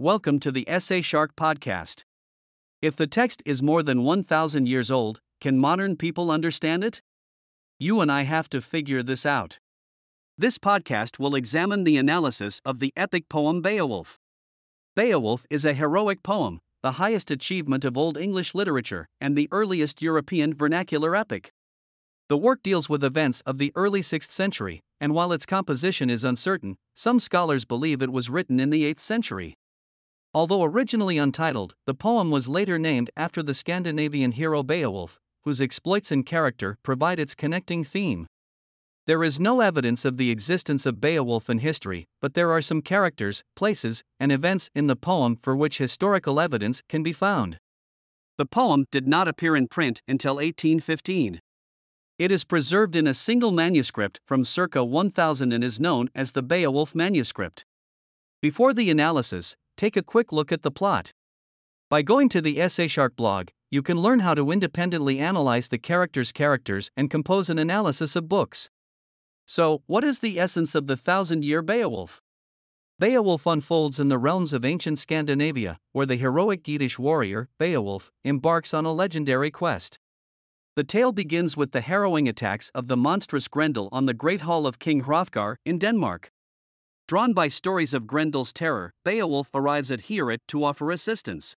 Welcome to the EssayShark podcast. If the text is more than 1,000 years old, can modern people understand it? You and I have to figure this out. This podcast will examine the analysis of the epic poem Beowulf. Beowulf is a heroic poem, the highest achievement of Old English literature, and the earliest European vernacular epic. The work deals with events of the early 6th century, and while its composition is uncertain, some scholars believe it was written in the 8th century. Although originally untitled, the poem was later named after the Scandinavian hero Beowulf, whose exploits and character provide its connecting theme. There is no evidence of the existence of Beowulf in history, but there are some characters, places, and events in the poem for which historical evidence can be found. The poem did not appear in print until 1815. It is preserved in a single manuscript from circa 1000 and is known as the Beowulf manuscript. Before the analysis, take a quick look at the plot. By going to the EssayShark blog, you can learn how to independently analyze the characters' characters and compose an analysis of books. So, what is the essence of the thousand year Beowulf? Beowulf unfolds in the realms of ancient Scandinavia, where the heroic Geatish warrior, Beowulf, embarks on a legendary quest. The tale begins with the harrowing attacks of the monstrous Grendel on the great hall of King Hrothgar in Denmark. Drawn by stories of Grendel's terror, Beowulf arrives at Heorot to offer assistance.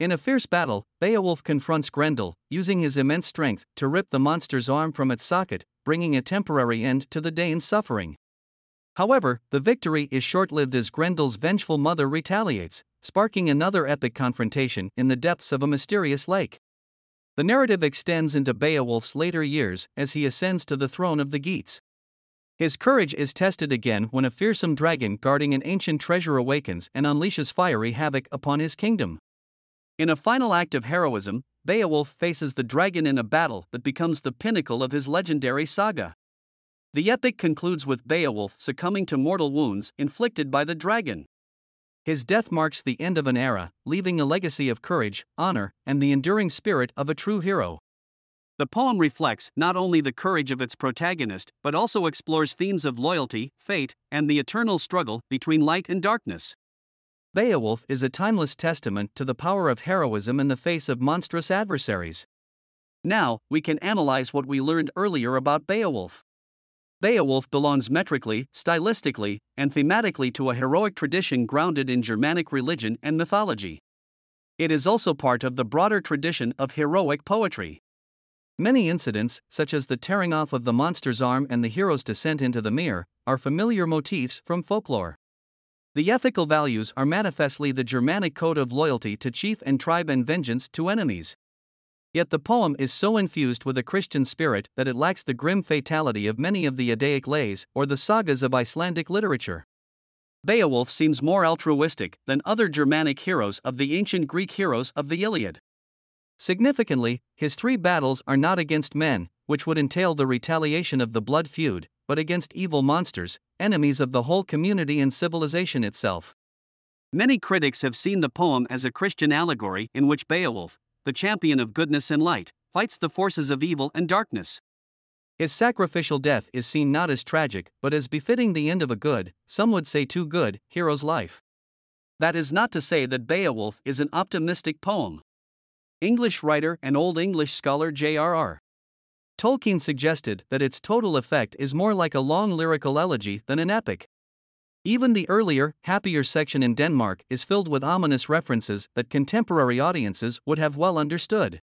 In a fierce battle, Beowulf confronts Grendel, using his immense strength to rip the monster's arm from its socket, bringing a temporary end to the Dane's suffering. However, the victory is short lived as Grendel's vengeful mother retaliates, sparking another epic confrontation in the depths of a mysterious lake. The narrative extends into Beowulf's later years as he ascends to the throne of the Geats. His courage is tested again when a fearsome dragon guarding an ancient treasure awakens and unleashes fiery havoc upon his kingdom. In a final act of heroism, Beowulf faces the dragon in a battle that becomes the pinnacle of his legendary saga. The epic concludes with Beowulf succumbing to mortal wounds inflicted by the dragon. His death marks the end of an era, leaving a legacy of courage, honor, and the enduring spirit of a true hero. The poem reflects not only the courage of its protagonist, but also explores themes of loyalty, fate, and the eternal struggle between light and darkness. Beowulf is a timeless testament to the power of heroism in the face of monstrous adversaries. Now, we can analyze what we learned earlier about Beowulf. Beowulf belongs metrically, stylistically, and thematically to a heroic tradition grounded in Germanic religion and mythology. It is also part of the broader tradition of heroic poetry. Many incidents, such as the tearing off of the monster's arm and the hero's descent into the mere, are familiar motifs from folklore. The ethical values are manifestly the Germanic code of loyalty to chief and tribe and vengeance to enemies. Yet the poem is so infused with a Christian spirit that it lacks the grim fatality of many of the Eddaic lays or the sagas of Icelandic literature. Beowulf seems more altruistic than other Germanic heroes of the ancient Greek heroes of the Iliad. Significantly, his three battles are not against men, which would entail the retaliation of the blood feud, but against evil monsters, enemies of the whole community and civilization itself. Many critics have seen the poem as a Christian allegory in which Beowulf, the champion of goodness and light, fights the forces of evil and darkness. His sacrificial death is seen not as tragic, but as befitting the end of a good, some would say too good, hero's life. That is not to say that Beowulf is an optimistic poem. English writer and Old English scholar J.R.R. Tolkien suggested that its total effect is more like a long lyrical elegy than an epic. Even the earlier, happier section in Denmark is filled with ominous references that contemporary audiences would have well understood.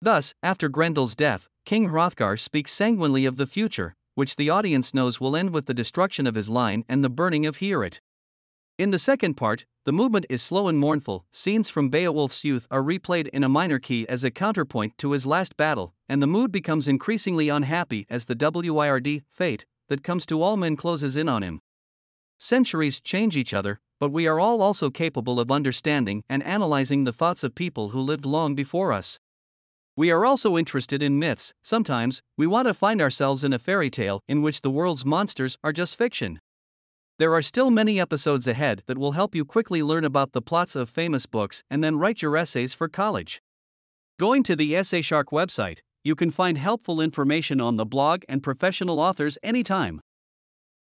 Thus, after Grendel's death, King Hrothgar speaks sanguinely of the future, which the audience knows will end with the destruction of his line and the burning of Heorot. In the second part, the movement is slow and mournful. Scenes from Beowulf's youth are replayed in a minor key as a counterpoint to his last battle, and the mood becomes increasingly unhappy as the wyrd fate that comes to all men closes in on him. Centuries change each other, but we are all also capable of understanding and analyzing the thoughts of people who lived long before us. We are also interested in myths. Sometimes, we want to find ourselves in a fairy tale in which the world's monsters are just fiction. There are still many episodes ahead that will help you quickly learn about the plots of famous books and then write your essays for college. Going to the EssayShark website, you can find helpful information on the blog and professional authors anytime.